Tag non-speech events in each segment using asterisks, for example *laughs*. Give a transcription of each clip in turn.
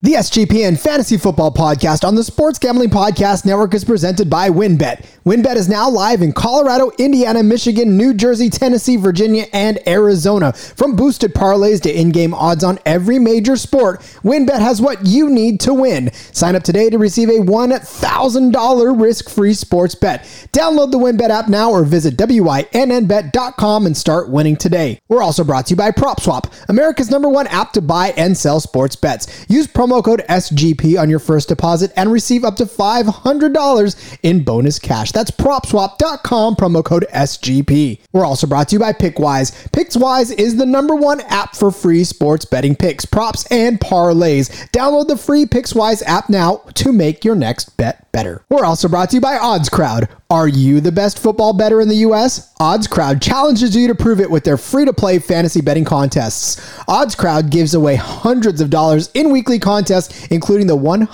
The SGPN Fantasy Football Podcast on the Sports Gambling Podcast Network is presented by WynnBet. WynnBet is now live in Colorado, Indiana, Michigan, New Jersey, Tennessee, Virginia, and Arizona. From boosted parlays to in-game odds on every major sport, WynnBet has what you need to win. Sign up today to receive a $1,000 risk-free sports bet. Download the WynnBet app now or visit wynnbet.com and start winning today. We're also brought to you by PropSwap, America's number one app to buy and sell sports bets. Use promo code SGP on your first deposit and receive up to $500 in bonus cash. That's propswap.com, promo code SGP. We're also brought to you by Pickswise. Pickswise is the number one app for free sports betting picks, props, and parlays. Download the free Pickswise app now to make your next bet better. We're also brought to you by Odds Crowd. Are you the best football better in the US? Odds Crowd challenges you to prove it with their free to play fantasy betting contests. Odds Crowd gives away hundreds of dollars in weekly contests, including the $100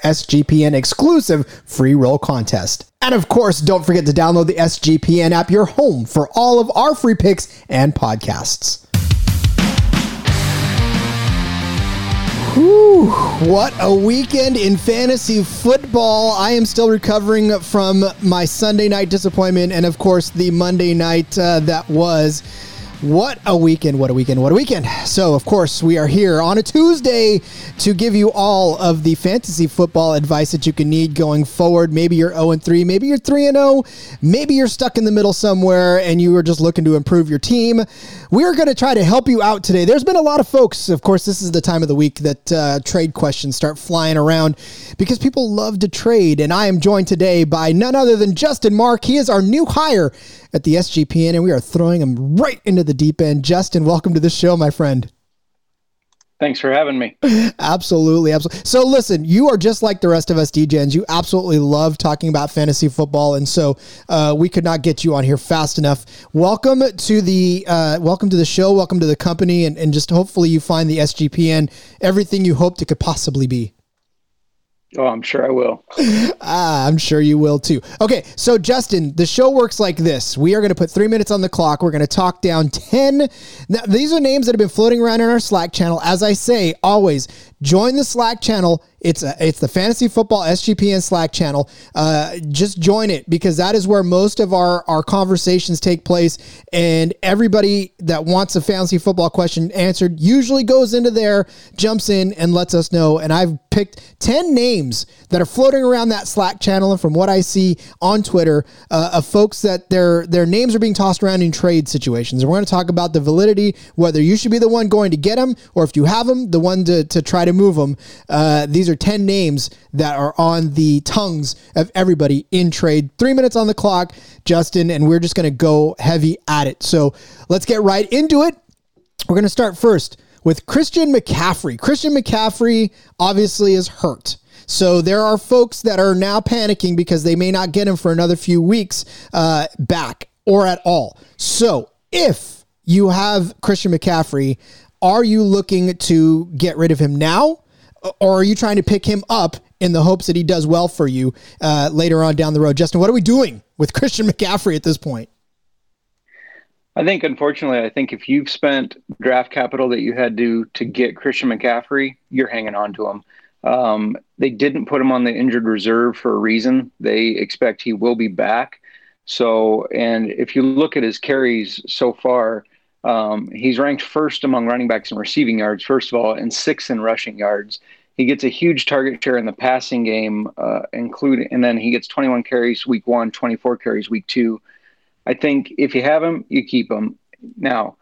SGPN exclusive free roll contest. And of course, don't forget to download the SGPN app, your home for all of our free picks and podcasts. Whew, what a weekend in fantasy football. I am still recovering from my Sunday night disappointment and, of course, the Monday night uh, that was. What a weekend, what a weekend, what a weekend. So, of course, we are here on a Tuesday to give you all of the fantasy football advice that you can need going forward. Maybe you're 0 and 3, maybe you're 3 and 0, maybe you're stuck in the middle somewhere and you are just looking to improve your team. We're going to try to help you out today. There's been a lot of folks, of course, this is the time of the week that uh, trade questions start flying around because people love to trade. And I am joined today by none other than Justin Mark. He is our new hire at the SGPN, and we are throwing him right into the deep end. Justin, welcome to the show, my friend. Thanks for having me. *laughs* absolutely, absolutely. So, listen, you are just like the rest of us DJs. You absolutely love talking about fantasy football, and so uh, we could not get you on here fast enough. Welcome to the uh, welcome to the show. Welcome to the company, and, and just hopefully you find the SGPN everything you hoped it could possibly be. Oh, I'm sure I will. *laughs* ah, I'm sure you will too. Okay, so Justin, the show works like this. We are going to put three minutes on the clock. We're going to talk down 10. Now, these are names that have been floating around in our Slack channel. As I say, always join the Slack channel. It's a, it's the Fantasy Football SGPN Slack channel. Uh, just join it because that is where most of our, our conversations take place. And everybody that wants a fantasy football question answered usually goes into there, jumps in, and lets us know. And I've picked 10 names that are floating around that Slack channel. And from what I see on Twitter, uh, of folks that their, their names are being tossed around in trade situations. And we're going to talk about the validity, whether you should be the one going to get them, or if you have them, the one to, to try to move them. Uh, these are 10 names that are on the tongues of everybody in trade. Three minutes on the clock, Justin, and we're just going to go heavy at it. So let's get right into it. We're going to start first with Christian McCaffrey. Christian McCaffrey obviously is hurt. So there are folks that are now panicking because they may not get him for another few weeks uh, back or at all. So if you have Christian McCaffrey, are you looking to get rid of him now? Or are you trying to pick him up in the hopes that he does well for you uh, later on down the road? Justin, what are we doing with *laughs* Christian McCaffrey at this point? I think, unfortunately, I think if you've spent draft capital that you had to to get Christian McCaffrey, you're hanging on to him. Um, they didn't put him on the injured reserve for a reason. They expect he will be back. So, and if you look at his carries so far, um, he's ranked first among running backs in receiving yards, first of all, and sixth in rushing yards. He gets a huge target share in the passing game, uh, including, and then he gets 21 carries week one, 24 carries week two. I think if you have him, you keep him. Now,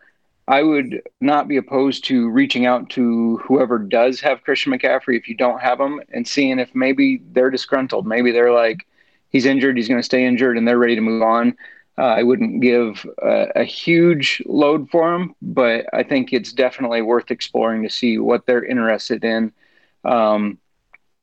I would not be opposed to reaching out to whoever does have Christian McCaffrey if you don't have him and seeing if maybe they're disgruntled. Maybe they're like, he's injured, he's going to stay injured, and they're ready to move on. Uh, I wouldn't give a, a, huge load for them, but I think it's definitely worth exploring to see what they're interested in. Um,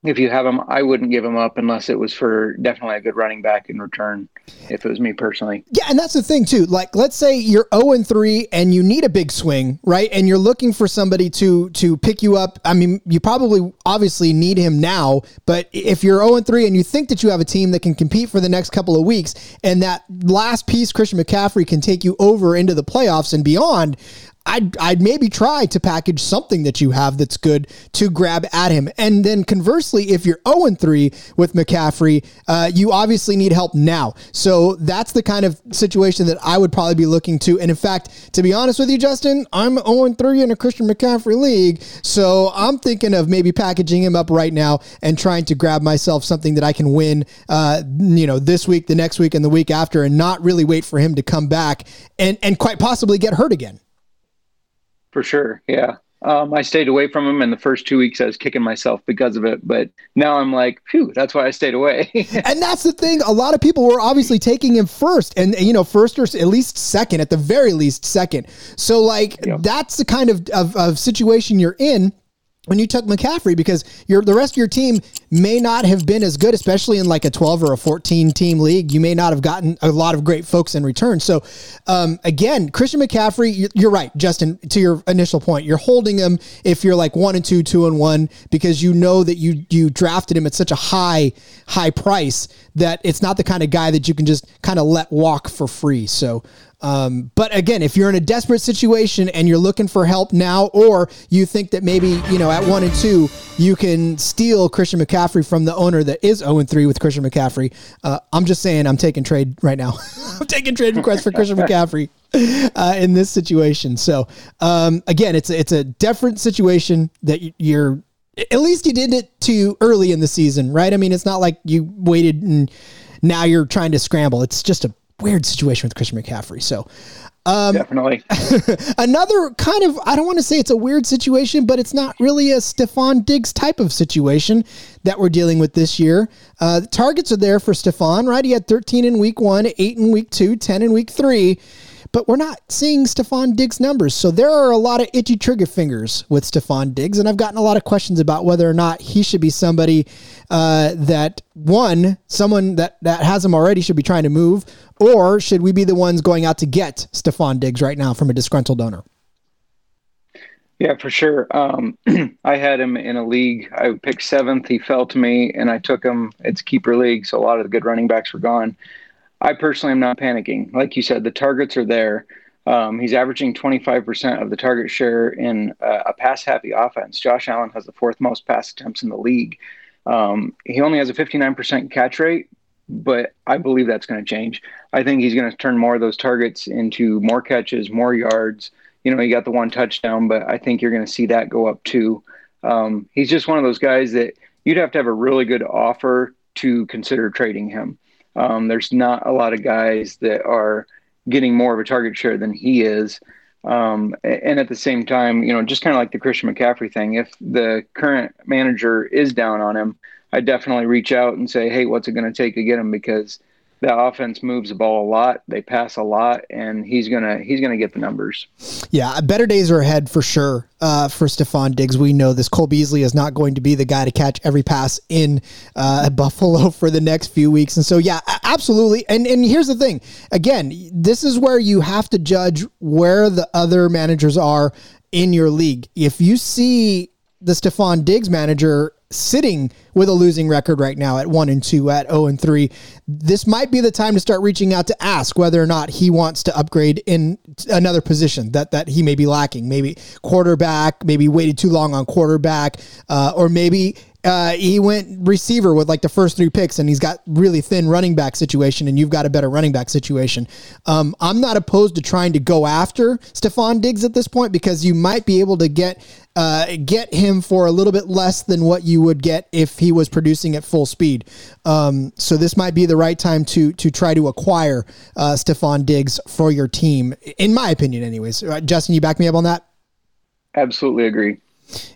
if you have him, I wouldn't give him up unless it was for definitely a good running back in return. If it was me personally, yeah, and that's the thing too. Like, let's say you're zero and three and you need a big swing, right? And you're looking for somebody to to pick you up. I mean, you probably obviously need him now, but if you're zero and three and you think that you have a team that can compete for the next couple of weeks, and that last piece, Christian McCaffrey, can take you over into the playoffs and beyond, I'd, I'd maybe try to package something that you have that's good to grab at him. And then conversely, if you're 0 3 with McCaffrey, uh, you obviously need help now. So that's the kind of situation that I would probably be looking to. And in fact, to be honest with you, Justin, I'm 0 3 in a Christian McCaffrey league. So I'm thinking of maybe packaging him up right now and trying to grab myself something that I can win, uh, you know, this week, the next week, and the week after, and not really wait for him to come back and, and quite possibly get hurt again. For sure. Yeah. Um, I stayed away from him in the first two weeks. I was kicking myself because of it, but now I'm like, phew, that's why I stayed away. *laughs* and that's the thing. A lot of people were obviously taking him first, and you know, first or at least second, at the very least second. So like, that's the kind of, of, of situation you're in when you took McCaffrey because your the rest of your team may not have been as good, especially in like a 12 or a 14 team league. You may not have gotten a lot of great folks in return. So, um, again, Christian McCaffrey, you're right, Justin. To your initial point, you're holding him if you're like one and two, two and one, because you know that you you drafted him at such a high high price that it's not the kind of guy that you can just kind of let walk for free. So, um, but again, if you're in a desperate situation and you're looking for help now, or you think that maybe, you know, at one and two, you can steal Christian McCaffrey from the owner that is 0 and 3 with Christian McCaffrey, uh, I'm just saying I'm taking trade right now. *laughs* I'm taking trade requests for Christian McCaffrey. *laughs* Uh, in this situation, so um, again, it's a, it's a different situation that you're. At least you did it too early in the season, right? I mean, it's not like you waited and now you're trying to scramble. It's just a weird situation with Christian McCaffrey. So, um, definitely *laughs* another kind of I don't want to say it's a weird situation, but it's not really a Stefon Diggs type of situation that we're dealing with this year. Uh, the targets are there for Stefon, right? He had 13 in week one, eight in week two, 10 in week three but we're not seeing Stefon Diggs numbers. So there are a lot of itchy trigger fingers with Stefon Diggs, and I've gotten a lot of questions about whether or not he should be somebody uh, that one, someone that that has him already should be trying to move, or should we be the ones going out to get Stefon Diggs right now from a disgruntled owner? Yeah, for sure. Um, *clears throat* I had him in a league. I picked seventh. He fell to me, and I took him. It's keeper league, so a lot of the good running backs were gone. I personally am not panicking. Like you said, the targets are there. Um, he's averaging 25% of the target share in uh, a pass happy offense. Josh Allen has the fourth most pass attempts in the league. Um, he only has a 59% catch rate, but I believe that's going to change. I think he's going to turn more of those targets into more catches, more yards. You know, he got the one touchdown, but I think you're going to see that go up too. Um, he's just one of those guys that you'd have to have a really good offer to consider trading him. Um, there's not a lot of guys that are getting more of a target share than he is. Um, and at the same time, you know, just kind of like the Christian McCaffrey thing, if the current manager is down on him, I definitely reach out and say, hey, what's it going to take to get him? Because that offense moves the ball a lot. They pass a lot, and he's gonna he's gonna get the numbers. Yeah, better days are ahead for sure uh, for Stefon Diggs. We know this. Cole Beasley is not going to be the guy to catch every pass in uh, *laughs* Buffalo for the next few weeks, and so yeah, absolutely. And and here's the thing. Again, this is where you have to judge where the other managers are in your league. If you see the Stefon Diggs manager sitting with a losing record right now at 1 and 2 at 0 and 3 this might be the time to start reaching out to ask whether or not he wants to upgrade in another position that that he may be lacking. Maybe quarterback maybe waited too long on quarterback uh, or maybe uh, he went receiver with like the first three picks, and he's got really thin running back situation, and you've got a better running back situation. Um, I'm not opposed to trying to go after Stefon Diggs at this point because you might be able to get uh, get him for a little bit less than what you would get if he was producing at full speed. Um, so this might be the right time to to try to acquire uh, Stefon Diggs for your team, in my opinion. Anyways, Justin, you back me up on that. Absolutely agree.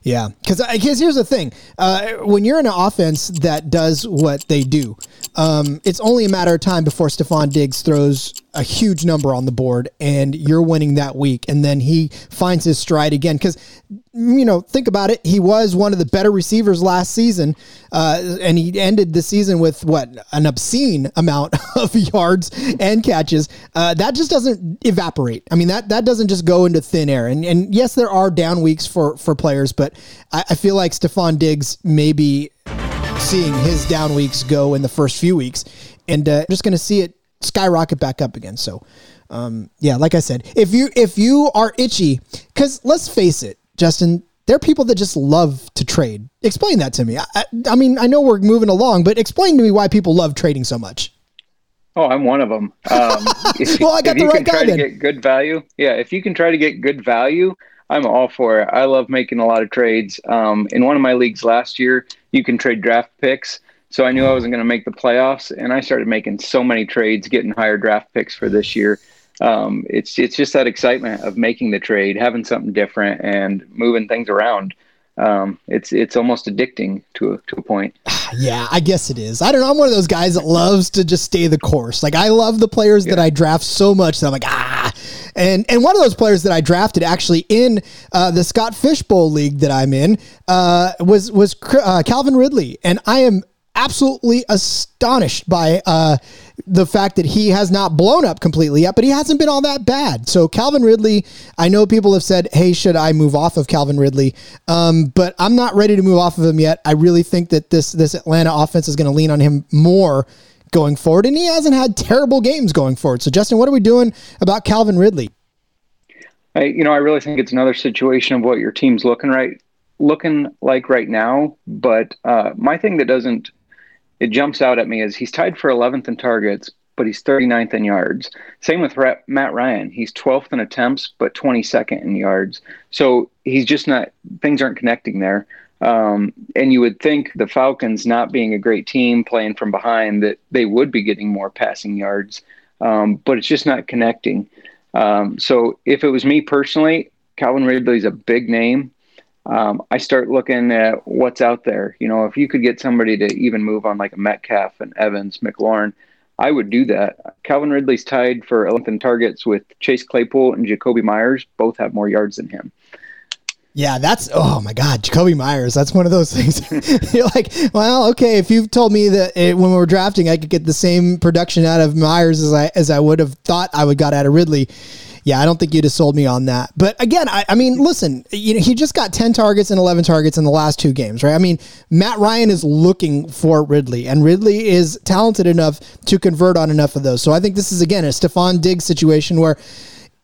Yeah, because because here's the thing: uh, when you're in an offense that does what they do, um, it's only a matter of time before Stefon Diggs throws a huge number on the board and you're winning that week. And then he finds his stride again. Because, you know, think about it. He was one of the better receivers last season. Uh, and he ended the season with what? An obscene amount *laughs* of yards and catches. Uh, that just doesn't evaporate. I mean, that, that doesn't just go into thin air. And, and yes, there are down weeks for, for players, but I, I feel like Stefon Diggs maybe seeing his down weeks go in the first few weeks. And uh, just going to see it skyrocket back up again. So, um, yeah, like I said, if you if you are itchy, because let's face it, Justin, there are people that just love to trade. Explain that to me. I, I, mean, I know we're moving along, but explain to me why people love trading so much. Oh, I'm one of them. Um, *laughs* well, I got the right guy. Try to get good value. Yeah, if you can try to get good value, I'm all for it. I love making a lot of trades. Um, in one of my leagues last year, you can trade draft picks. So I knew I wasn't going to make the playoffs, and I started making so many trades, getting higher draft picks for this year. Um, it's it's just that excitement of making the trade, having something different, and moving things around. Um, it's it's almost addicting to a, to a point. *sighs* Yeah, I guess it is. I don't know. I'm one of those guys that loves to just stay the course. Like I love the players yeah. that I draft so much that I'm like ah. And and one of those players that I drafted actually in uh, the Scott Fish Bowl league that I'm in uh, was was uh, Calvin Ridley, and I am absolutely astonished by uh, the fact that he has not blown up completely yet, but he hasn't been all that bad. So Calvin Ridley, I know people have said, "Hey, should I move off of Calvin Ridley?" Um, but I'm not ready to move off of him yet. I really think that this this Atlanta offense is going to lean on him more going forward, and he hasn't had terrible games going forward. So Justin, what are we doing about Calvin Ridley? I, you know, I really think it's another situation of what your team's looking right looking like right now. But uh, my thing that doesn't it jumps out at me is he's tied for 11th in targets, but he's 39th in yards. Same with Matt Ryan. He's 12th in attempts, but 22nd in yards. So he's just not, things aren't connecting there. Um, and you would think the Falcons, not being a great team playing from behind, that they would be getting more passing yards, um, but it's just not connecting. Um, so if it was me personally, Calvin Ridley's a big name um, I start looking at what's out there. You know, if you could get somebody to even move on like a Metcalf and Evans, McLaurin, I would do that. Calvin Ridley's tied for 11th in targets with Chase Claypool and Jakobi Meyers. Both have more yards than him. Yeah, that's oh my God, Jakobi Meyers. That's one of those *laughs* things. You're like, well, okay. If you've told me that it, when we were drafting, I could get the same production out of Meyers as I as I would have thought I would got out of Ridley, yeah, I don't think you'd have sold me on that. But again, I, I mean, listen, you know, he just got 10 targets and 11 targets in the last two games, right? I mean, Matt Ryan is looking for Ridley, and Ridley is talented enough to convert on enough of those. So I think this is, again, a Stefon Diggs situation where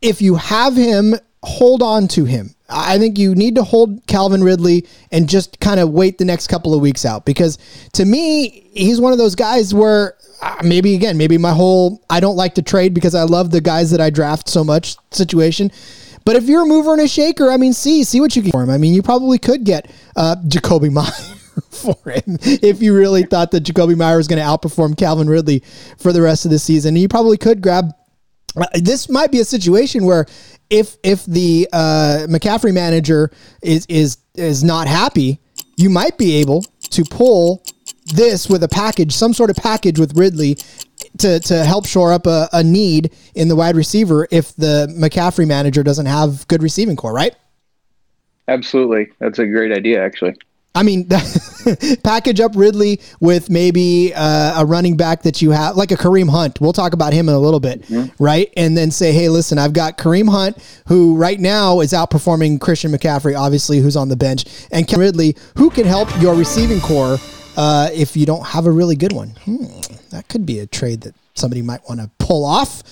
if you have him, hold on to him. I think you need to hold Calvin Ridley and just kind of wait the next couple of weeks out because to me, he's one of those guys where uh, maybe again, maybe my whole I don't like to trade because I love the guys that I draft so much situation. But if you're a mover and a shaker, I mean, see, see what you can for him. I mean, you probably could get uh, Jakobi *laughs* Meyer for him if you really thought that Jakobi Meyer was going to outperform Calvin Ridley for the rest of the season. And you probably could grab. Uh, this might be a situation where if if the uh, McCaffrey manager is is is not happy, you might be able to pull this with a package, some sort of package with Ridley to, to help shore up a, a need in the wide receiver if the McCaffrey manager doesn't have good receiving core, right? Absolutely. That's a great idea, actually. I mean, *laughs* *laughs* package up Ridley with maybe uh, a running back that you have, like a Kareem Hunt. We'll talk about him in a little bit, mm-hmm. right? And then say, hey, listen, I've got Kareem Hunt, who right now is outperforming Christian McCaffrey, obviously, who's on the bench, and Ken Ridley, who can help your receiving core uh, if you don't have a really good one. Hmm, that could be a trade that somebody might want to pull off.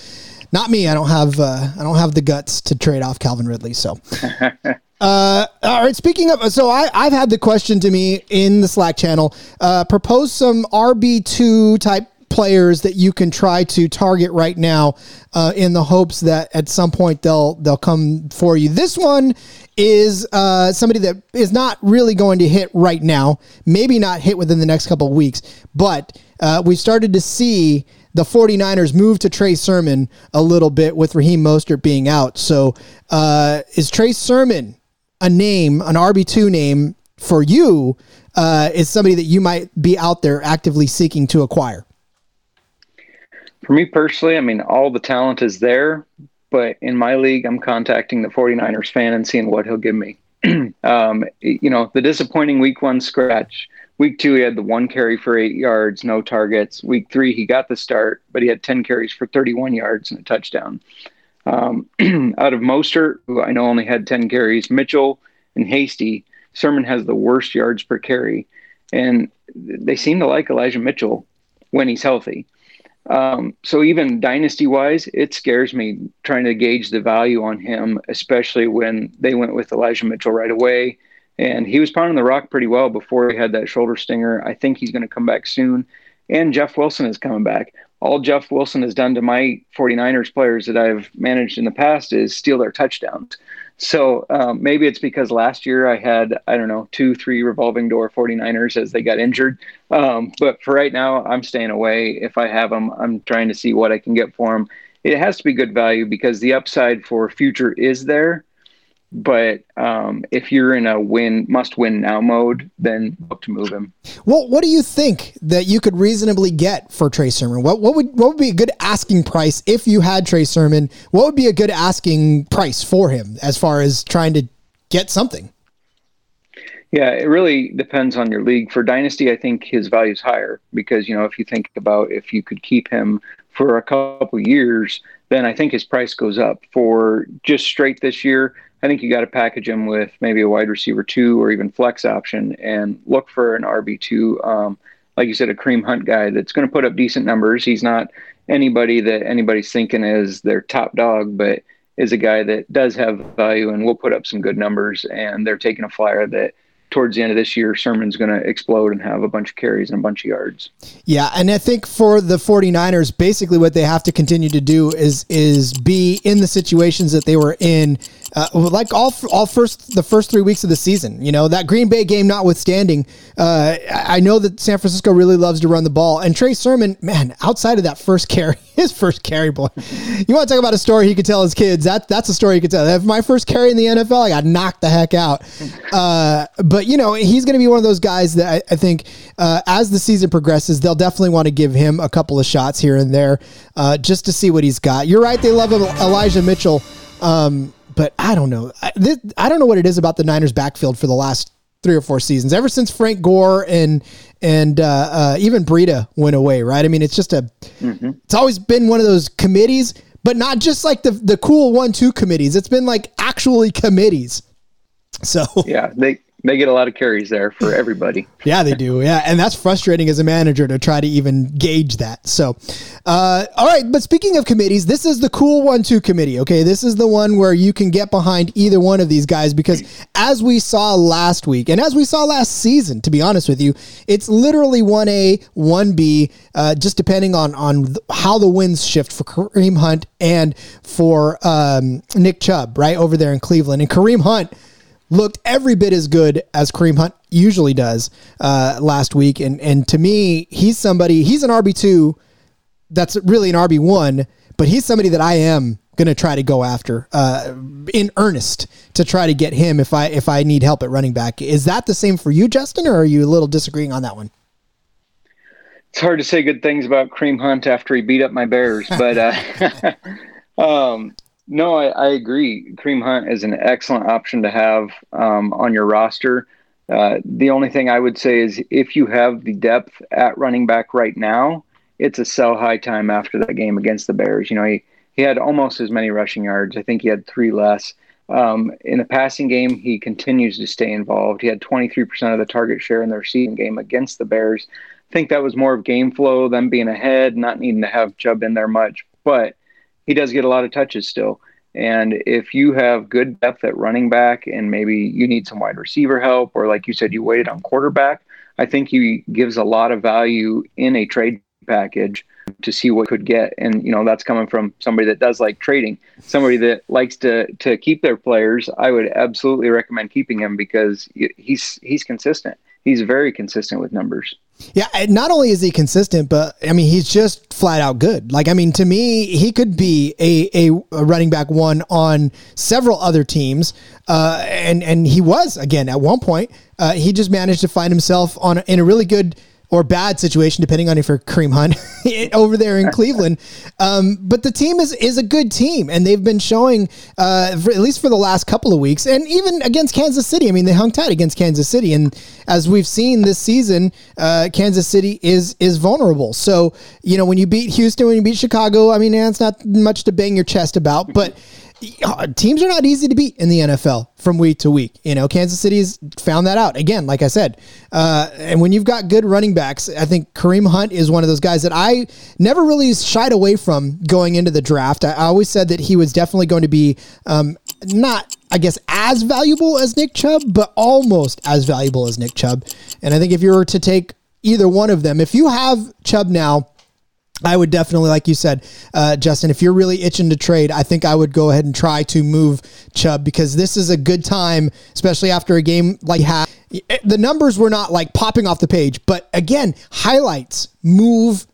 Not me. I don't have uh, I don't have the guts to trade off Calvin Ridley. So, *laughs* uh, all right. Speaking of, so I I've had the question to me in the Slack channel. Uh, propose some RB two type players that you can try to target right now uh, in the hopes that at some point they'll they'll come for you. This one is uh, somebody that is not really going to hit right now, maybe not hit within the next couple of weeks, but uh, we started to see the 49ers moved to Trey Sermon a little bit with Raheem Mostert being out. So uh, is Trey Sermon a name, an RB2 name for you? Uh, is somebody that you might be out there actively seeking to acquire? For me personally, I mean, all the talent is there, but in my league, I'm contacting the 49ers fan and seeing what he'll give me. *clears throat* um, you know, the disappointing week one scratch. Week two, he had the one carry for eight yards, no targets. Week three, he got the start, but he had 10 carries for 31 yards and a touchdown. Um, *clears throat* out of Mostert, who I know only had 10 carries, Mitchell and Hasty, Sermon has the worst yards per carry. And they seem to like Elijah Mitchell when he's healthy. Um, so even dynasty wise, it scares me trying to gauge the value on him, especially when they went with Elijah Mitchell right away. And he was pounding the rock pretty well before he had that shoulder stinger. I think he's going to come back soon. And Jeff Wilson is coming back. All Jeff Wilson has done to my 49ers players that I've managed in the past is steal their touchdowns. So um, maybe it's because last year I had, I don't know, two, three revolving door 49ers as they got injured. Um, but for right now, I'm staying away. If I have them, I'm trying to see what I can get for them. It has to be good value because the upside for future is there. But um, if you're in a win must win now mode, then look to move him. Well, what do you think that you could reasonably get for Trey Sermon? What what would what would be a good asking price if you had Trey Sermon? What would be a good asking price for him as far as trying to get something? Yeah, it really depends on your league. For Dynasty, I think his value is higher because, you know, if you think about if you could keep him for a couple years, then I think his price goes up. For just straight this year, I think you got to package him with maybe a wide receiver two or even flex option and look for an RB two. Um, like you said, a Kareem Hunt guy that's going to put up decent numbers. He's not anybody that anybody's thinking is their top dog, but is a guy that does have value and will put up some good numbers. And they're taking a flyer that towards the end of this year, Sermon's going to explode and have a bunch of carries and a bunch of yards. Yeah, and I think for the 49ers, basically what they have to continue to do is is be in the situations that they were in uh, like all all first the first three weeks of the season. You know that Green Bay game notwithstanding, uh, I know that San Francisco really loves to run the ball, and Trey Sermon, man, outside of that first carry, *laughs* his first carry, boy, you want to talk about a story he could tell his kids? That that's a story he could tell. If my first carry in the NFL, I got knocked the heck out. Uh, but you know he's going to be one of those guys that I, I think uh, as the season progresses, they'll definitely want to give him a couple of shots here and there uh, just to see what he's got. You're right; they love Elijah Mitchell. Um, but I don't know. I, this, I don't know what it is about the Niners backfield for the last three or four seasons. Ever since Frank Gore and and uh, uh, even Breida went away, right? I mean, it's just a. Mm-hmm. It's always been one of those committees, but not just like the the cool one two committees. It's been like actually committees. So yeah, they they get a lot of carries there for *laughs* everybody. yeah, they do. Yeah, and that's frustrating as a manager to try to even gauge that. So, uh, all right. But speaking of committees, this is the cool one two committee. Okay, this is the one where you can get behind either one of these guys because, as we saw last week and as we saw last season, to be honest with you, it's literally one A, one B, uh, just depending on on how the winds shift for Kareem Hunt and for um, Nick Chubb, right over there in Cleveland, and Kareem Hunt looked every bit as good as Kareem Hunt usually does uh, last week. And and to me, he's somebody. He's an RB two. That's really an RB one, but he's somebody that I am going to try to go after uh, in earnest to try to get him if I if I need help at running back. Is that the same for you, Justin, or are you a little disagreeing on that one? It's hard to say good things about Kareem Hunt after he beat up my Bears, but uh, *laughs* um, no, I, I, agree. Kareem Hunt is an excellent option to have um, on your roster. Uh, the only thing I would say is if you have the depth at running back right now, it's a sell high time after that game against the Bears. You know, he, he had almost as many rushing yards. I think he had three less. Um, in the passing game, he continues to stay involved. He had 23% of the target share in the receiving game against the Bears. I think that was more of game flow, them being ahead, not needing to have Chubb in there much. But he does get a lot of touches still. And if you have good depth at running back and maybe you need some wide receiver help, or like you said, you waited on quarterback, I think he gives a lot of value in a trade package to see what could get. And, you know, that's coming from somebody that does like trading, somebody that likes to, to keep their players. I would absolutely recommend keeping him because he's, he's consistent. He's very consistent with numbers. Yeah, not only is he consistent, but I mean he's just flat out good. Like I mean, to me, he could be a, a, running back one on several other teams, uh, and and he was again at one point. Uh, he just managed to find himself on in a really good or bad situation, depending on if you're Kareem Hunt *laughs* over there in Cleveland. Um, but the team is is a good team, and they've been showing, uh, for, at least for the last couple of weeks, and even against Kansas City. I mean, they hung tight against Kansas City, and as we've seen this season, uh, Kansas City is is vulnerable. So you know, when you beat Houston, when you beat Chicago, I mean, it's not much to bang your chest about, but teams are not easy to beat in the NFL from week to week. You know, Kansas City's found that out again. Like I said, uh, and when you've got good running backs, I think Kareem Hunt is one of those guys that I never really shied away from going into the draft. I, I always said that he was definitely going to be um, not, I guess, as valuable as Nick Chubb, but almost as valuable as Nick Chubb. And I think if you were to take either one of them, if you have Chubb now I would definitely, like you said, uh, Justin, if you're really itching to trade, I think I would go ahead and try to move Chubb because this is a good time, especially after a game like ha- the numbers were not like popping off the page, but again, highlights move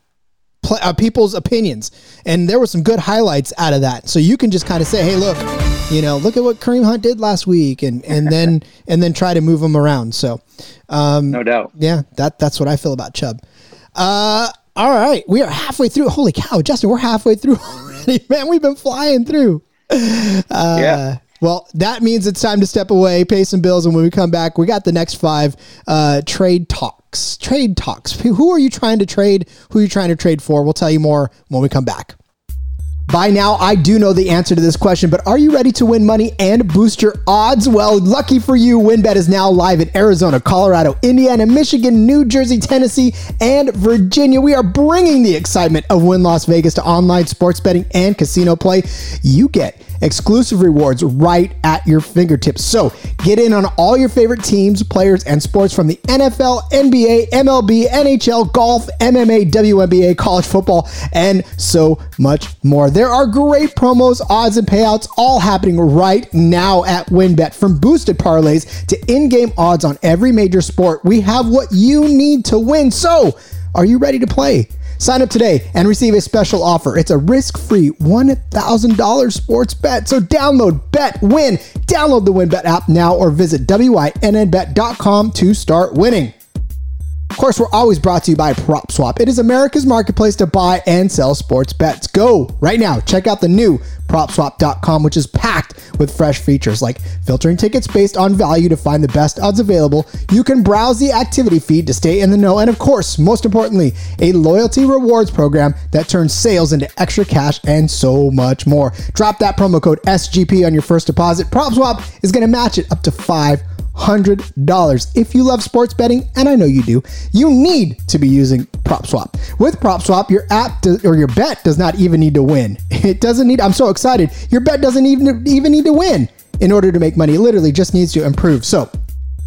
play, uh, people's opinions, and there were some good highlights out of that. So you can just kind of say, "Hey, look, you know, look at what Kareem Hunt did last week," and and *laughs* then and then try to move them around. So, um, no doubt, yeah, that that's what I feel about Chubb. Uh, all right, we are halfway through. Holy cow, Justin, we're halfway through *laughs* already, man. We've been flying through. Uh, yeah. Well, that means it's time to step away, pay some bills, and when we come back, we got the next five uh, trade talks. Trade talks. Who are you trying to trade? Who are you trying to trade for? We'll tell you more when we come back. By now, I do know the answer to this question, but are you ready to win money and boost your odds? Well, lucky for you, WynnBet is now live in Arizona, Colorado, Indiana, Michigan, New Jersey, Tennessee, and Virginia. We are bringing the excitement of Wynn Las Vegas to online sports betting and casino play. You get exclusive rewards right at your fingertips. So get in on all your favorite teams, players, and sports from the NFL, NBA, MLB, NHL, golf, MMA, WNBA, college football, and so much more. There are great promos, odds, and payouts all happening right now at WynnBet. From boosted parlays to in game odds on every major sport, we have what you need to win. So, are you ready to play? Sign up today and receive a special offer. It's a risk-free $1,000 sports bet. So download Bet Win. Download the WynnBET app now or visit wynnbet.com to start winning. Of course, we're always brought to you by PropSwap. It is America's marketplace to buy and sell sports bets. Go right now. Check out the new PropSwap.com, which is packed with fresh features like filtering tickets based on value to find the best odds available. You can browse the activity feed to stay in the know. And of course, most importantly, a loyalty rewards program that turns sales into extra cash and so much more. Drop that promo code SGP on your first deposit. PropSwap is going to match it up to 5 $100. If you love sports betting, and I know you do, you need to be using PropSwap. With PropSwap, your app or your bet does not even need to win. *laughs* It doesn't need, I'm so excited. Your bet doesn't even, even need to win in order to make money. It literally just needs to improve. So,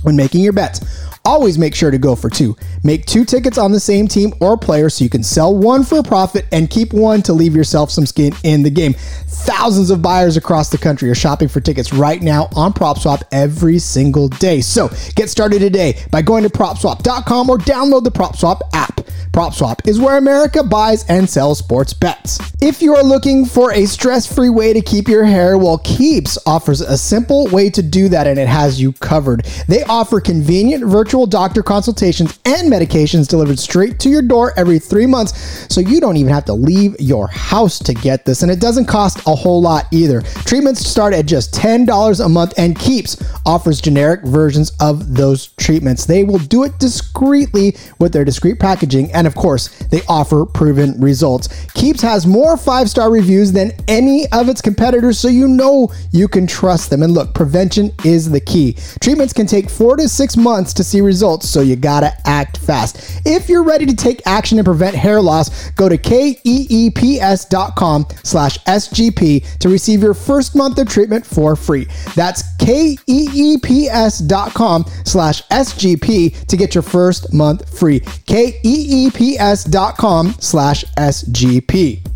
when making your bets, Always make sure to go for two. Make two tickets on the same team or player so you can sell one for a profit and keep one to leave yourself some skin in the game. Thousands of buyers across the country are shopping for tickets right now on PropSwap every single day. So get started today by going to PropSwap.com or download the PropSwap app. PropSwap is where America buys and sells sports bets. If you are looking for a stress-free way to keep your hair, well, Keeps offers a simple way to do that and it has you covered. They offer convenient virtual doctor consultations and medications delivered straight to your door every three months, so you don't even have to leave your house to get this. And it doesn't cost a whole lot either. Treatments start at just $10 a month, and Keeps offers generic versions of those treatments. They will do it discreetly with their discreet packaging, and of course, they offer proven results. Keeps has more five star reviews than any of its competitors, so you know you can trust them. And look, prevention is the key. Treatments can take four to six months to see results, so you gotta act fast. If you're ready to take action and prevent hair loss, go to keeps.com slash SGP to receive your first month of treatment for free. That's keeps.com slash SGP to get your first month free. keeps.com slash SGP.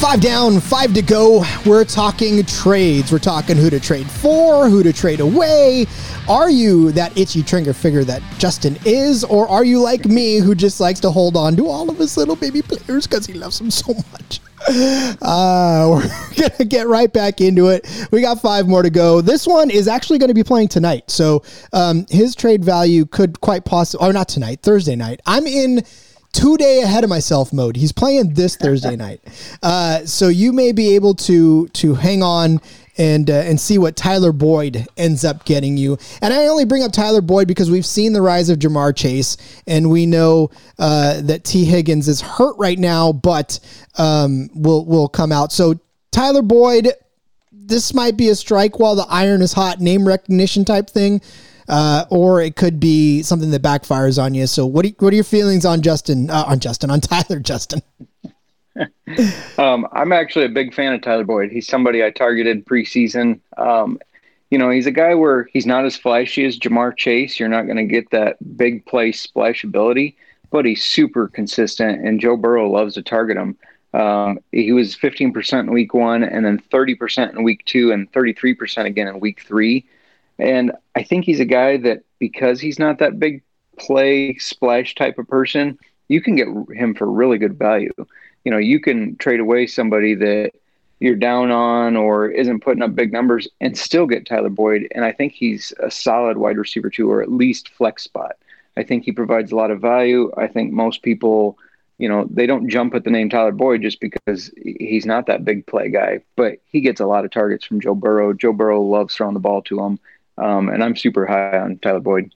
Five down, five to go. We're talking trades. We're talking who to trade for, who to trade away. Are you that itchy trigger figure that Justin is, or are you like me who just likes to hold on to all of his little baby players because he loves them so much? *laughs* Uh, *laughs* we're gonna get right back into it. We got five more to go. This one is actually going to be playing tonight, so um, his trade value could quite possibly, or not tonight, Thursday night. I'm in two day ahead of myself mode. He's playing this Thursday *laughs* night, uh, so you may be able to to hang on and uh, and see what Tyler Boyd ends up getting you. And I only bring up Tyler Boyd because we've seen the rise of Ja'Marr Chase, and we know uh, that Tee Higgins is hurt right now, but um, will will come out. So Tyler Boyd, this might be a strike while the iron is hot, name recognition type thing. Uh, or it could be something that backfires on you. So, what are, what are your feelings on Justin? Uh, on Justin? On *laughs* Tyler? Justin? *laughs* um, I'm actually a big fan of Tyler Boyd. He's somebody I targeted preseason. Um, you know, he's a guy where he's not as flashy as Ja'Marr Chase. You're not going to get that big play splash ability, but he's super consistent, and Joe Burrow loves to target him. Um, he was 15% in week one, and then 30% in week two, and 33% again in week three. And I think he's a guy that because he's not that big play splash type of person, you can get him for really good value. You know, you can trade away somebody that you're down on or isn't putting up big numbers and still get Tyler Boyd. And I think he's a solid wide receiver too, or at least flex spot. I think he provides a lot of value. I think most people you know, they don't jump at the name Tyler Boyd just because he's not that big play guy, but he gets a lot of targets from Joe Burrow. Joe Burrow loves throwing the ball to him. Um, and I'm super high on Tyler Boyd.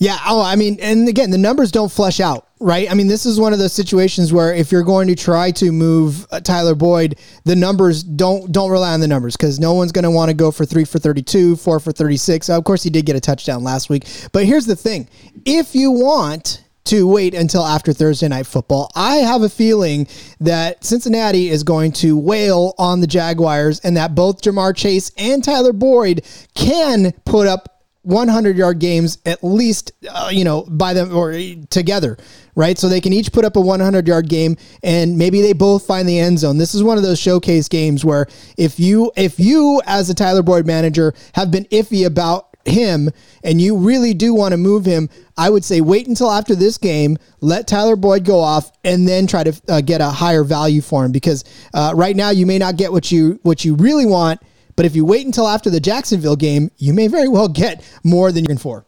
Yeah. Oh, I mean, and again, the numbers don't flesh out, right? I mean, this is one of those situations where if you're going to try to move uh, Tyler Boyd, the numbers don't don't rely on the numbers because no one's going to want to go for three for 32, four for 36. Of course, he did get a touchdown last week, but here's the thing: if you want to wait until after Thursday night football. I have a feeling that Cincinnati is going to wail on the Jaguars and that both Ja'Marr Chase and Tyler Boyd can put up 100 yard games at least, uh, you know, by them or together, right? So they can each put up a 100 yard game and maybe they both find the end zone. This is one of those showcase games where if you, if you as a Tyler Boyd manager have been iffy about him and you really do want to move him, I would say wait until after this game, let Tyler Boyd go off, and then try to uh, get a higher value for him because uh, right now you may not get what you what you really want, but if you wait until after the Jacksonville game, you may very well get more than you're in for.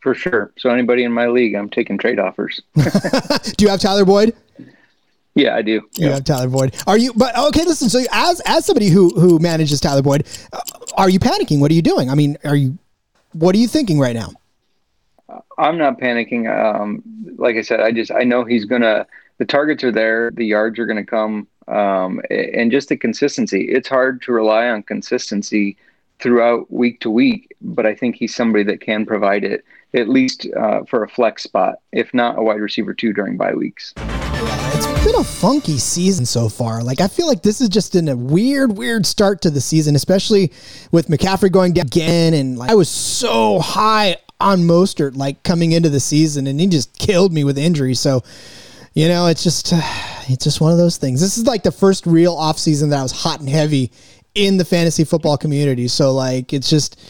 For sure. So anybody in my league, I'm taking trade offers. *laughs* do you have Tyler Boyd? Yeah, I do. You yeah. have Tyler Boyd. Are you? But okay, listen. So as as somebody who who manages Tyler Boyd, uh, are you panicking? What are you doing? I mean, are you? What are you thinking right now? I'm not panicking. Um, like I said, I just I know he's gonna. The targets are there. The yards are gonna come, um, and just the consistency. It's hard to rely on consistency throughout week to week, but I think he's somebody that can provide it at least uh, for a flex spot, if not a wide receiver two during bye weeks. Been a funky season so far. Like I feel like this is just in a weird, weird start to the season, especially with McCaffrey going down again. And like I was so high on Mostert like coming into the season, and he just killed me with injury. So you know, it's just *sighs* it's just one of those things. This is like the first real offseason that I was hot and heavy in the fantasy football community. So like it's just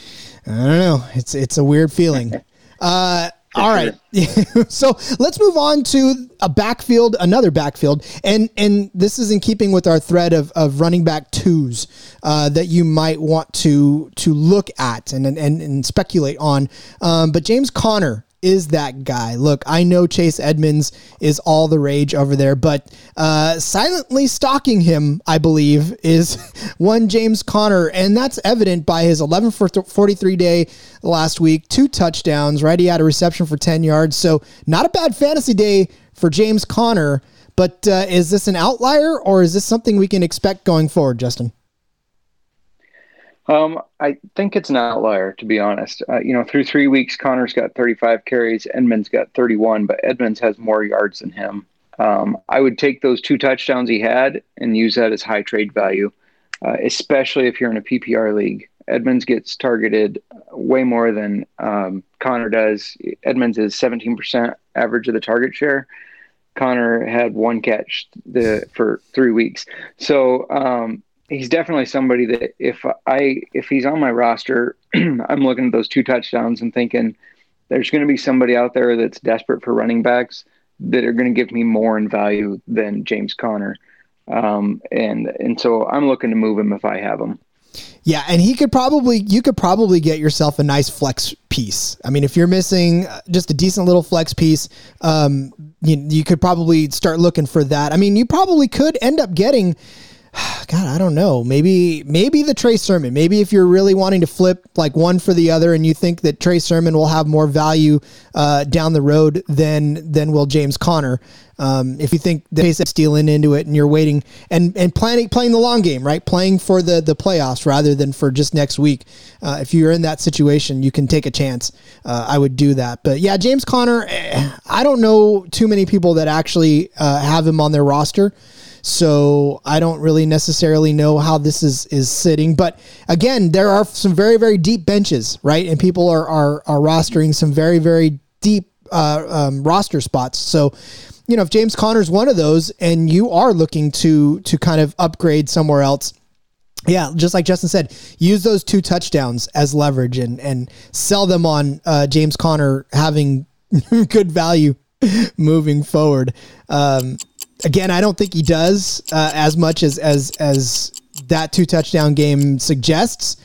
I don't know. It's it's a weird feeling. *laughs* Uh, all right. *laughs* so let's move on to a backfield, another backfield, and and this is in keeping with our thread of, of running back twos uh, that you might want to to look at and and, and speculate on. Um, but James Conner is that guy. Look, I know Chase Edmonds is all the rage over there, but uh, silently stalking him, I believe, is *laughs* one James Conner, and that's evident by his 11 for 43 day last week, two touchdowns, right? He had a reception for 10 yards, so not a bad fantasy day for James Conner. But uh, is this an outlier, or is this something we can expect going forward, Justin? Um, I think it's an outlier, to be honest. Uh, you know, through three weeks, Conner's got 35 carries, Edmonds got 31, but Edmonds has more yards than him. Um, I would take those two touchdowns he had and use that as high trade value, uh, especially if you're in a PPR league. Edmonds gets targeted way more than um, Conner does. Edmonds is 17% average of the target share. Conner had one catch the, for three weeks. So, um, he's definitely somebody that if I if he's on my roster, *clears throat* I'm looking at those two touchdowns and thinking there's going to be somebody out there that's desperate for running backs that are going to give me more in value than James Conner. Um, and and so I'm looking to move him if I have him. Yeah, and he could probably you could probably get yourself a nice flex piece. I mean, if you're missing just a decent little flex piece, um, you, you could probably start looking for that. I mean, you probably could end up getting *sighs* God, I don't know. Maybe maybe the Trey Sermon. Maybe if you're really wanting to flip like one for the other, and you think that Trey Sermon will have more value uh, down the road than than will James Conner. Um, if you think the case of stealing into it and you're waiting and and planning playing the long game, right? Playing for the the playoffs rather than for just next week. Uh, if you're in that situation, you can take a chance. Uh, I would do that. But yeah, James Conner. Eh, I don't know too many people that actually uh, have him on their roster. So I don't really necessarily know how this is is sitting. But again, there are some very very deep benches, right? And people are are, are rostering some very very deep uh, um, roster spots. So you know, if James Conner's one of those, and you are looking to to kind of upgrade somewhere else. Yeah, just like Justin said, use those two touchdowns as leverage and and sell them on uh, James Conner having *laughs* good value *laughs* moving forward. Um, again, I don't think he does uh, as much as as as that two touchdown game suggests.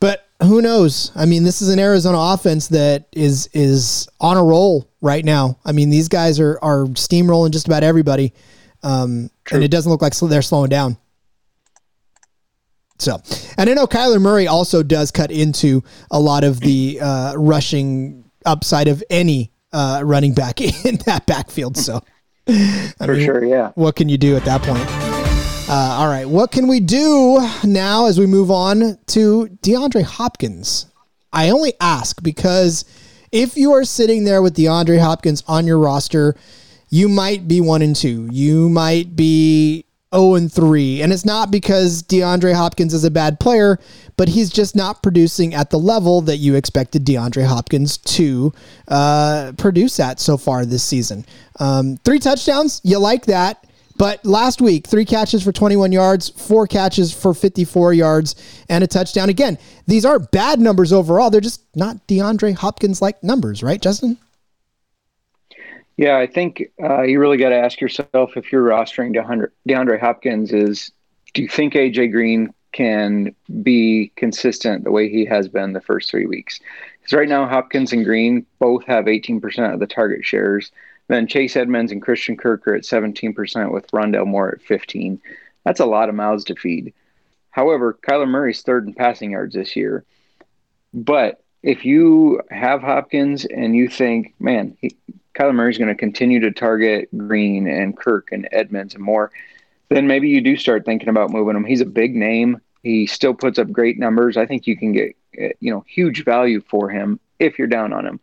But who knows? I mean, this is an Arizona offense that is is on a roll right now. I mean, these guys are are steamrolling just about everybody, um, and it doesn't look like they're slowing down. So, and I know Kyler Murray also does cut into a lot of the uh, rushing upside of any uh, running back *laughs* in that backfield. So. *laughs* I For mean, sure, yeah. What can you do at that point? Uh, all right, what can we do now as we move on to DeAndre Hopkins? I only ask because if you are sitting there with DeAndre Hopkins on your roster, you might be one and two. You might be 0 and 3. And it's not because DeAndre Hopkins is a bad player, but he's just not producing at the level that you expected DeAndre Hopkins to uh, produce at so far this season. Um, three touchdowns, you like that. But last week, three catches for 21 yards, four catches for 54 yards, and a touchdown. Again, these aren't bad numbers overall. They're just not DeAndre Hopkins like numbers, right, Justin? Yeah, I think uh, you really got to ask yourself if you're rostering DeAndre, Hopkins is do you think AJ Green can be consistent the way he has been the first three weeks? Because right now Hopkins and Green both have 18% of the target shares. Then Chase Edmonds and Christian Kirk are at 17% with Rondale Moore at 15. That's a lot of mouths to feed. However, Kyler Murray's third in passing yards this year. But if you have Hopkins and you think, man, he, Kyler Murray's going to continue to target Green and Kirk and Edmonds and more, then maybe you do start thinking about moving him. He's a big name. He still puts up great numbers. I think you can get eh, you know huge value for him if you're down on him.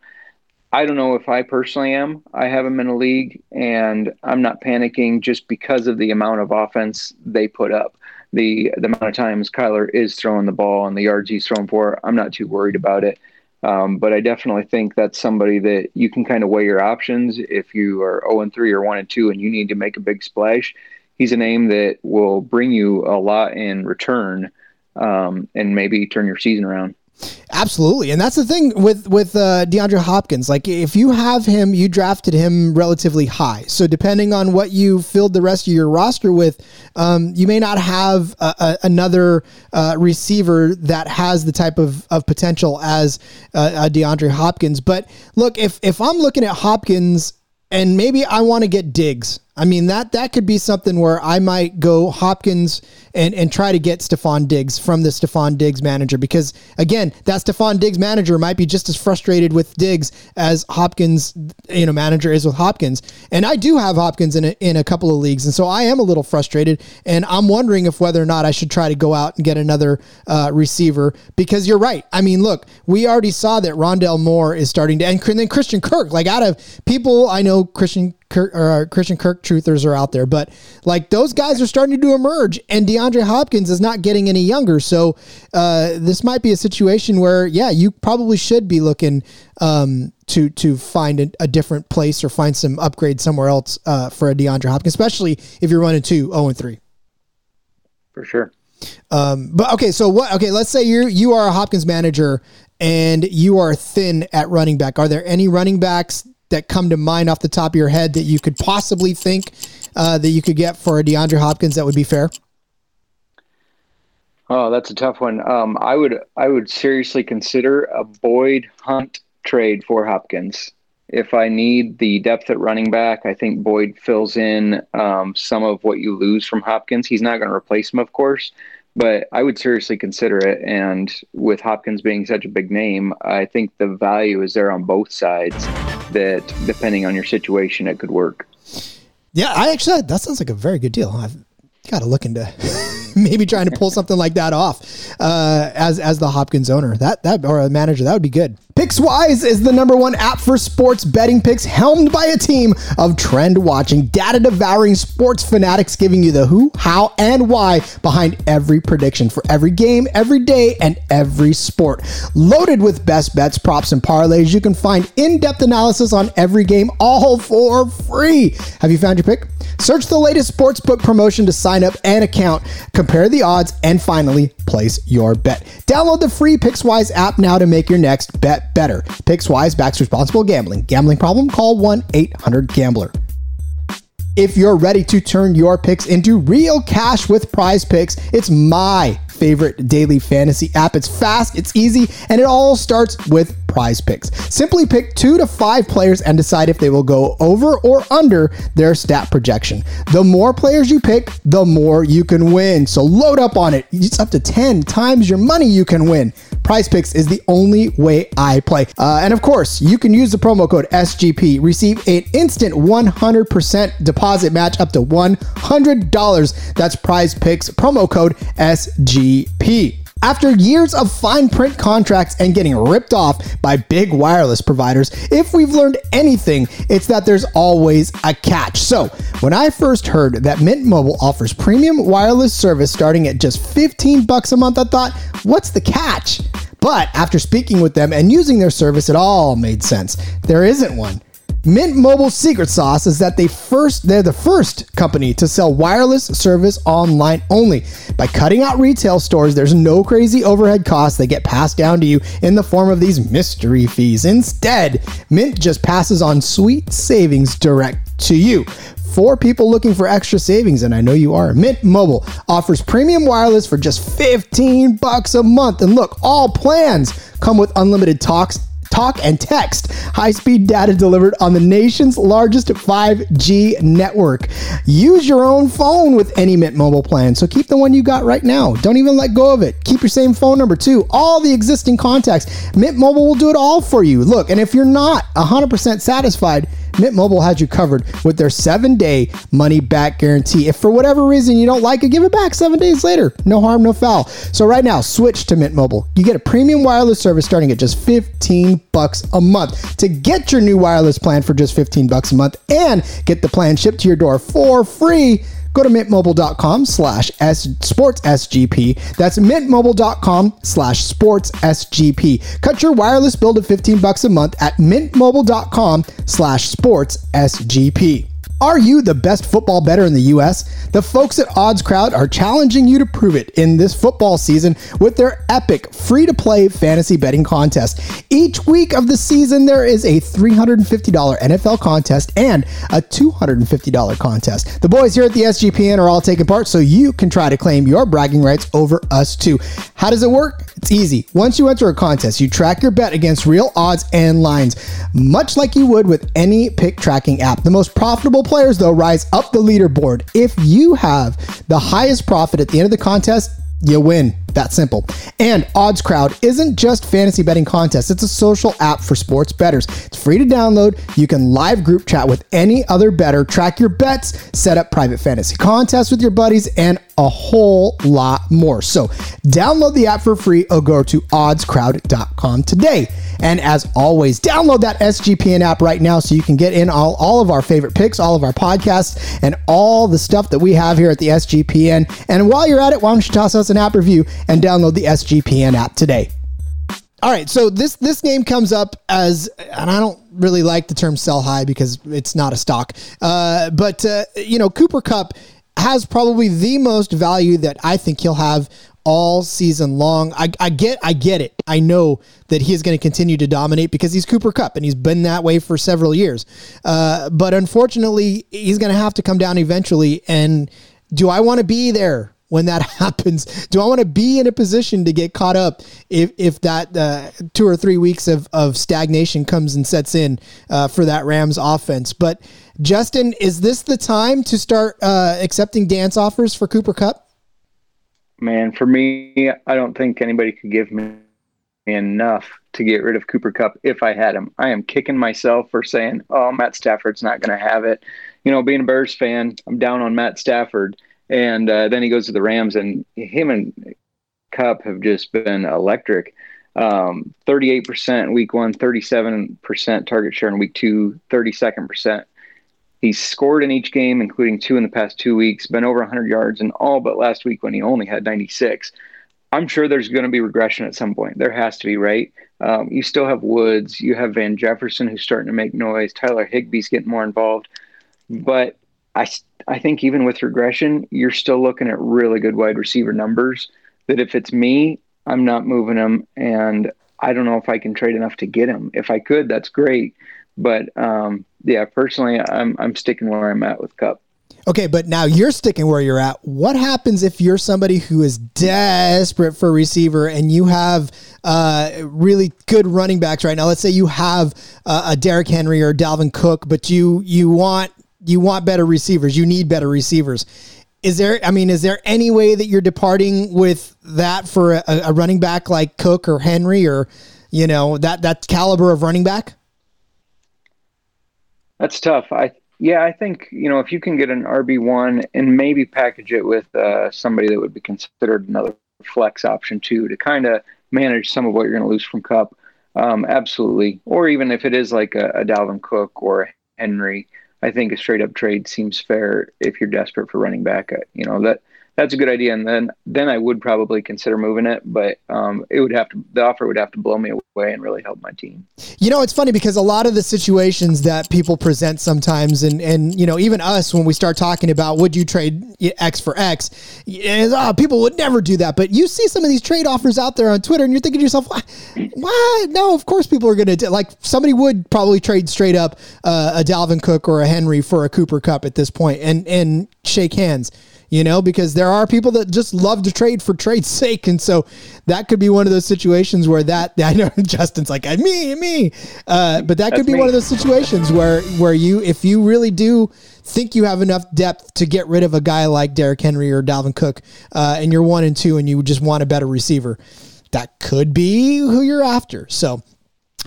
I don't know if I personally am. I have him in a league, and I'm not panicking just because of the amount of offense they put up. The the amount of times Kyler is throwing the ball and the yards he's throwing for, I'm not too worried about it. Um, but I definitely think that's somebody that you can kind of weigh your options. If you are 0 and 3 or 1 and 2 and you need to make a big splash, he's a name that will bring you a lot in return um, and maybe turn your season around. Absolutely, and that's the thing with with uh, DeAndre Hopkins. Like, if you have him, you drafted him relatively high. So, depending on what you filled the rest of your roster with, um, you may not have a, a, another uh, receiver that has the type of, of potential as uh, DeAndre Hopkins. But look, if if I'm looking at Hopkins and maybe I want to get Diggs I mean that that could be something where I might go Hopkins and and try to get Stefon Diggs from the Stefon Diggs manager because again that Stefon Diggs manager might be just as frustrated with Diggs as Hopkins you know manager is with Hopkins. And I do have Hopkins in a, in a couple of leagues and so I am a little frustrated and I'm wondering if whether or not I should try to go out and get another uh, receiver because you're right. I mean look we already saw that Rondale Moore is starting to and then Christian Kirk like out of people I know Christian Kirk, or uh, Christian Kirk truthers are out there, but like those guys are starting to emerge, and DeAndre Hopkins is not getting any younger. So uh, this might be a situation where, yeah, you probably should be looking um, to to find a, a, different place or find some upgrade somewhere else uh, for a DeAndre Hopkins, especially if you're running two, zero oh and three. For sure. Um, but okay, so what? Okay, let's say you you are a Hopkins manager and you are thin at running back. Are there any running backs that come to mind off the top of your head that you could possibly think uh, that you could get for a DeAndre Hopkins that would be fair? Oh, that's a tough one. Um, I would I would seriously consider a Boyd Hunt trade for Hopkins. if I need the depth at running back, I think Boyd fills in um, some of what you lose from Hopkins. He's not going to replace him, of course, but I would seriously consider it. And with Hopkins being such a big name, I think the value is there on both sides. That depending on your situation, it could work. Yeah, I actually that sounds like a very good deal. I've got to look into *laughs* maybe trying to pull something like that off uh, as as the Hopkins owner. That that or a manager that would be good. Pickswise is the number one app for sports betting picks, helmed by a team of trend watching, data devouring sports fanatics, giving you the who, how, and why behind every prediction for every game, every day, and every sport. Loaded with best bets, props, and parlays, you can find in depth analysis on every game, all for free. Have you found your pick? Search the latest sportsbook promotion to sign up and account, compare the odds, and finally place your bet. Download the free Pickswise app now to make your next bet better. Pickswise backs responsible gambling. Gambling problem? Call 1 800 Gambler. If you're ready to turn your picks into real cash with prize picks, it's my favorite daily fantasy app. It's fast, it's easy, and it all starts with prize picks. Simply pick two to five players and decide if they will go over or under their stat projection. The more players you pick, the more you can win. So load up on it. It's up to 10 times your money you can win. Prize Picks is the only way I play. Uh, and of course, you can use the promo code SGP, receive an instant 100% deposit match up to $100. That's Prize Picks promo code SGP. After years of fine print contracts and getting ripped off by big wireless providers, if we've learned anything, it's that there's always a catch. So, when I first heard that Mint Mobile offers premium wireless service starting at just 15 bucks a month, I thought, what's the catch? But after speaking with them and using their service, it all made sense. There isn't one. Mint Mobile's secret sauce is that they first they're the first company to sell wireless service online only. By cutting out retail stores, there's no crazy overhead costs that get passed down to you in the form of these mystery fees. Instead, Mint just passes on sweet savings direct to you. For people looking for extra savings, and I know you are, Mint Mobile offers premium wireless for just 15 bucks a month. And look, all plans come with unlimited talks talk, and text. High speed data delivered on the nation's largest 5G network. Use your own phone with any Mint mobile plan, so keep the one you got right now. Don't even let go of it. Keep your same phone number too. All the existing contacts. Mint Mobile will do it all for you. Look, and if you're not 100% satisfied, Mint Mobile has you covered with their seven day money back guarantee. If for whatever reason you don't like it, give it back seven days later. No harm, no foul. So right now, switch to Mint Mobile. You get a premium wireless service starting at just 15 bucks a month. To get your new wireless plan for just 15 bucks a month and get the plan shipped to your door for free, go to mintmobile.com slash sports. That's mintmobile.com slash sports SGP. Cut your wireless bill to 15 bucks a month at mintmobile.com slash sports SGP. Are you the best football better in the U.S.? The folks at Odds Crowd are challenging you to prove it in this football season with their epic free to play fantasy betting contest. Each week of the season, there is a $350 NFL contest and a $250 contest. The boys here at the SGPN are all taking part, so you can try to claim your bragging rights over us too. How does it work? It's easy. Once you enter a contest, you track your bet against real odds and lines, much like you would with any pick tracking app. The most profitable players, though, rise up the leaderboard. If you have the highest profit at the end of the contest, you win. That simple. And Odds Crowd isn't just fantasy betting contests, it's a social app for sports bettors. It's free to download. You can live group chat with any other better, track your bets, set up private fantasy contests with your buddies, and a whole lot more. So download the app for free or go to oddscrowd.com today. And as always, download that SGPN app right now so you can get in all, all of our favorite picks, all of our podcasts, and all the stuff that we have here at the SGPN. And while you're at it, why don't you toss us an app review and download the SGPN app today? All right, so this this name comes up as, and I don't really like the term "sell high" because it's not a stock. Uh, but uh, you know, Cooper Kupp has probably the most value that I think he'll have all season long. I, I get I get it. I know that he is going to continue to dominate because he's Cooper Kupp and he's been that way for several years. Uh, but unfortunately, he's going to have to come down eventually. And do I want to be there when that *laughs* happens? Do I want to be in a position to get caught up if if that uh, two or three weeks of of stagnation comes and sets in uh, for that Rams offense? But Justin, is this the time to start uh, accepting dance offers for Cooper Kupp? Man, for me, I don't think anybody could give me enough to get rid of Cooper Kupp if I had him. I am kicking myself for saying, "Oh, Matt Stafford's not going to have it." You know, being a Bears fan, I'm down on Matt Stafford, and uh, then he goes to the Rams, and him and Kupp have just been electric. Um, 38% week one, 37% target share in week two, 32nd percent He's scored in each game, including two in the past two weeks, been over 100 yards in all but last week when he only had 96. I'm sure there's going to be regression at some point. There has to be, right? Um, you still have Woods, you have Van Jefferson who's starting to make noise. Tyler Higbee's getting more involved, but I I think even with regression, you're still looking at really good wide receiver numbers. That if it's me, I'm not moving him, and I don't know if I can trade enough to get him. If I could, that's great. But um, yeah, personally, I'm I'm sticking where I'm at with Kupp. Okay, but now you're sticking where you're at. What happens if you're somebody who is desperate for a receiver and you have uh, really good running backs right now? Let's say you have uh, a Derrick Henry or Dalvin Cook, but you you want you want better receivers. You need better receivers. Is there? I mean, is there any way that you're departing with that for a, a running back like Cook or Henry or you know that that caliber of running back? That's tough. I yeah, I think you know if you can get an RB one and maybe package it with uh, somebody that would be considered another flex option too to kind of manage some of what you're going to lose from Kupp. Um, absolutely, or even if it is like a, a Dalvin Cook or Henry, I think a straight up trade seems fair if you're desperate for running back. Uh, you know that that's a good idea. And then then I would probably consider moving it, but um, it would have to the offer would have to blow me away and really help my team. You know, it's funny because a lot of the situations that people present sometimes, and and you know, even us when we start talking about would you trade X for X, is, oh, people would never do that. But you see some of these trade offers out there on Twitter, and you're thinking to yourself, what? No, of course people are going to like somebody would probably trade straight up uh, a Dalvin Cook or a Henry for a Cooper Kupp at this point, and and shake hands you know, because there are people that just love to trade for trade's *laughs* sake. And so that could be one of those situations where that, *laughs* I know Justin's like, me, me. Uh, but that That's could be me. one of those situations where, where you, if you really do think you have enough depth to get rid of a guy like Derrick Henry or Dalvin Cook, uh, and you're one and two and you just want a better receiver, that could be who you're after. So,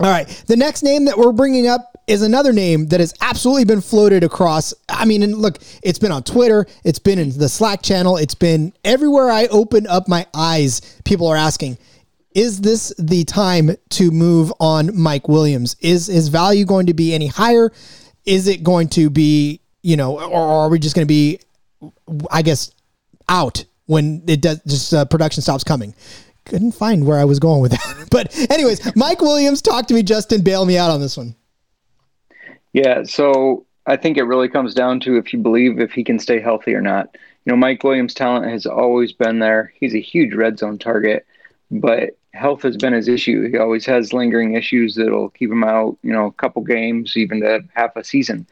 all right. The next name that we're bringing up is another name that has absolutely been floated across. I mean, and look, it's been on Twitter, it's been in the Slack channel, it's been everywhere I open up my eyes. People are asking, is this the time to move on Mike Williams? Is his value going to be any higher? Is it going to be, you know, or are we just going to be, I guess, out when it does just uh, production stops coming? Couldn't find where I was going with that. *laughs* but, anyways, Mike Williams, talk to me, Justin. Bail me out on this one. Yeah, so I think it really comes down to if you believe if he can stay healthy or not. You know, Mike Williams' talent has always been there. He's a huge red zone target, but health has been his issue. He always has lingering issues that'll keep him out, you know, a couple games, even to half a season.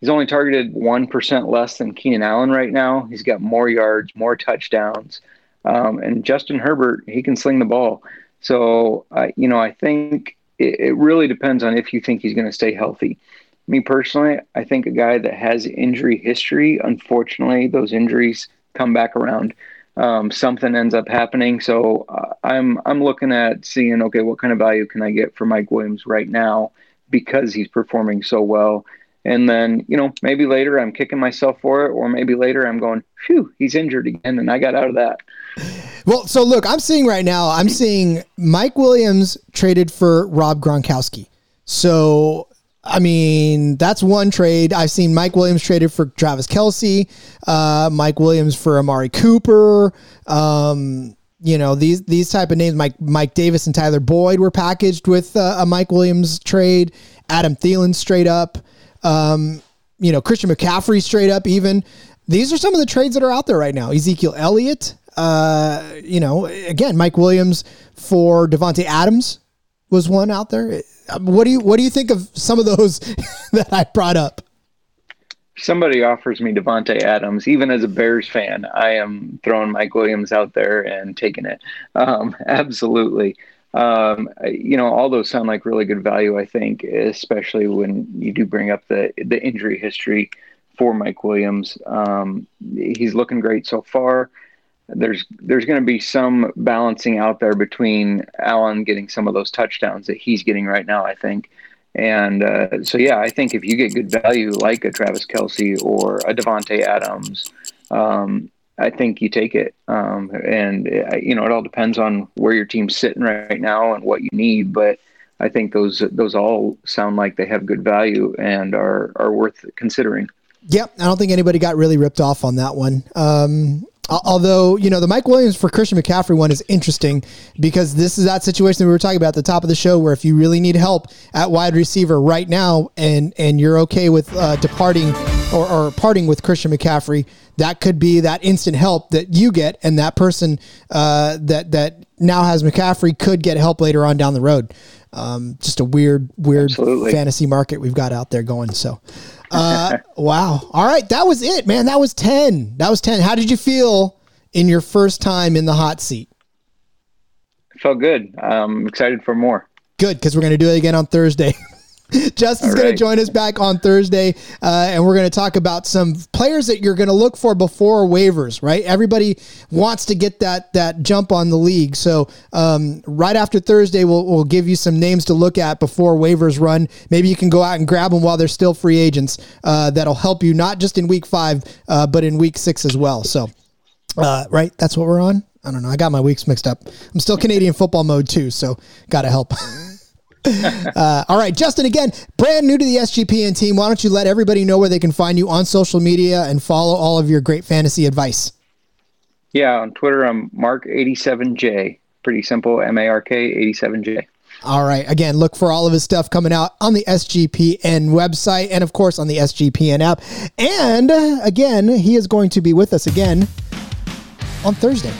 He's only targeted 1% less than Keenan Allen right now. He's got more yards, more touchdowns. Um, and Justin Herbert, he can sling the ball. So, you know, I think it, it really depends on if you think he's going to stay healthy me personally, I think a guy that has injury history, unfortunately, those injuries come back around. Um, something ends up happening. So uh, I'm I'm looking at seeing okay, what kind of value can I get for Mike Williams right now because he's performing so well. And then you know maybe later I'm kicking myself for it, or maybe later I'm going, phew, he's injured again, and I got out of that. Well, so look, I'm seeing right now. I'm seeing Mike Williams traded for Rob Gronkowski. So I mean, that's one trade. I've seen Mike Williams traded for Travis Kelce, uh, Mike Williams for Amari Cooper. Um, you know these these type of names. Mike Mike Davis and Tyler Boyd were packaged with uh, a Mike Williams trade. Adam Thielen straight up. Um, you know Christian McCaffrey straight up. Even these are some of the trades that are out there right now. Ezekiel Elliott. Uh, you know, again, Mike Williams for Davante Adams was one out there. What do you what do you think of some of those *laughs* that I brought up? somebody offers me Davante Adams, even as a Bears fan, I am throwing Mike Williams out there and taking it. Um, *laughs* absolutely. Um, you know, all those sound like really good value. I think, especially when you do bring up the the injury history for Mike Williams. Um, he's looking great so far. There's there's going to be some balancing out there between Allen getting some of those touchdowns that he's getting right now. I think. And uh, so, yeah, I think if you get good value like a Travis Kelce or a Davante Adams, um, I think you take it. Um, and uh, you know, it all depends on where your team's sitting right now and what you need. But I think those those all sound like they have good value and are are worth considering. Yep, I don't think anybody got really ripped off on that one. Um, Although, you know, the Mike Williams for Christian McCaffrey one is interesting because this is that situation that we were talking about at the top of the show where if you really need help at wide receiver right now and and you're okay with uh, departing or, or parting with Christian McCaffrey, that could be that instant help that you get and that person uh, that that now has McCaffrey could get help later on down the road. Um, just a weird, weird Absolutely. fantasy market we've got out there going. So, uh, wow. All right. That was it, man. That was 10. That was 10. How did you feel in your first time in the hot seat? felt good. I'm excited for more. Good, because we're going to do it again on Thursday. *laughs* Justin's right. going to join us back on Thursday, uh, and we're going to talk about some players that you're going to look for before waivers. Right? Everybody wants to get that that jump on the league. So um, right after Thursday, we'll we'll give you some names to look at before waivers run. Maybe you can go out and grab them while they're still free agents. Uh, that'll help you not just in week five, uh, but in week six as well. So, uh, right? That's what we're on. I don't know. I got my weeks mixed up. I'm still Canadian football mode too, so got to help. *laughs* *laughs* uh, all right, Justin, again, brand new to the SGPN team. Why don't you let everybody know where they can find you on social media and follow all of your great fantasy advice? Yeah, on Twitter, I'm Mark87J. Pretty simple, M A R K 87J. All right. Again, look for all of his stuff coming out on the SGPN website and, of course, on the SGPN app. And again, he is going to be with us again on Thursday.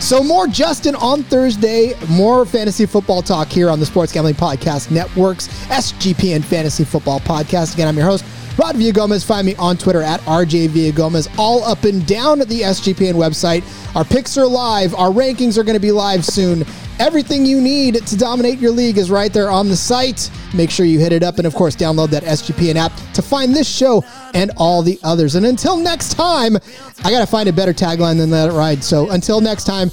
So, more Justin on Thursday, more fantasy football talk here on the Sports Gambling Podcast Network's SGPN Fantasy Football Podcast. Again, I'm your host, Rod Villagomez. Find me on Twitter at RJ Villagomez, all up and down at the SGPN website. Our picks are live, our rankings are going to be live soon. Everything you need to dominate your league is right there on the site. Make sure you hit it up and, of course, download that SGPN app to find this show and all the others. And until next time, I got to find a better tagline than Let It Ride. So until next time,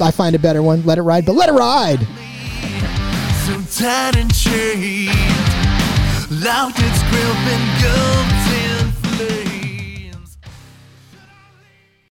I find a better one. Let it ride, but let it ride. So and loud it's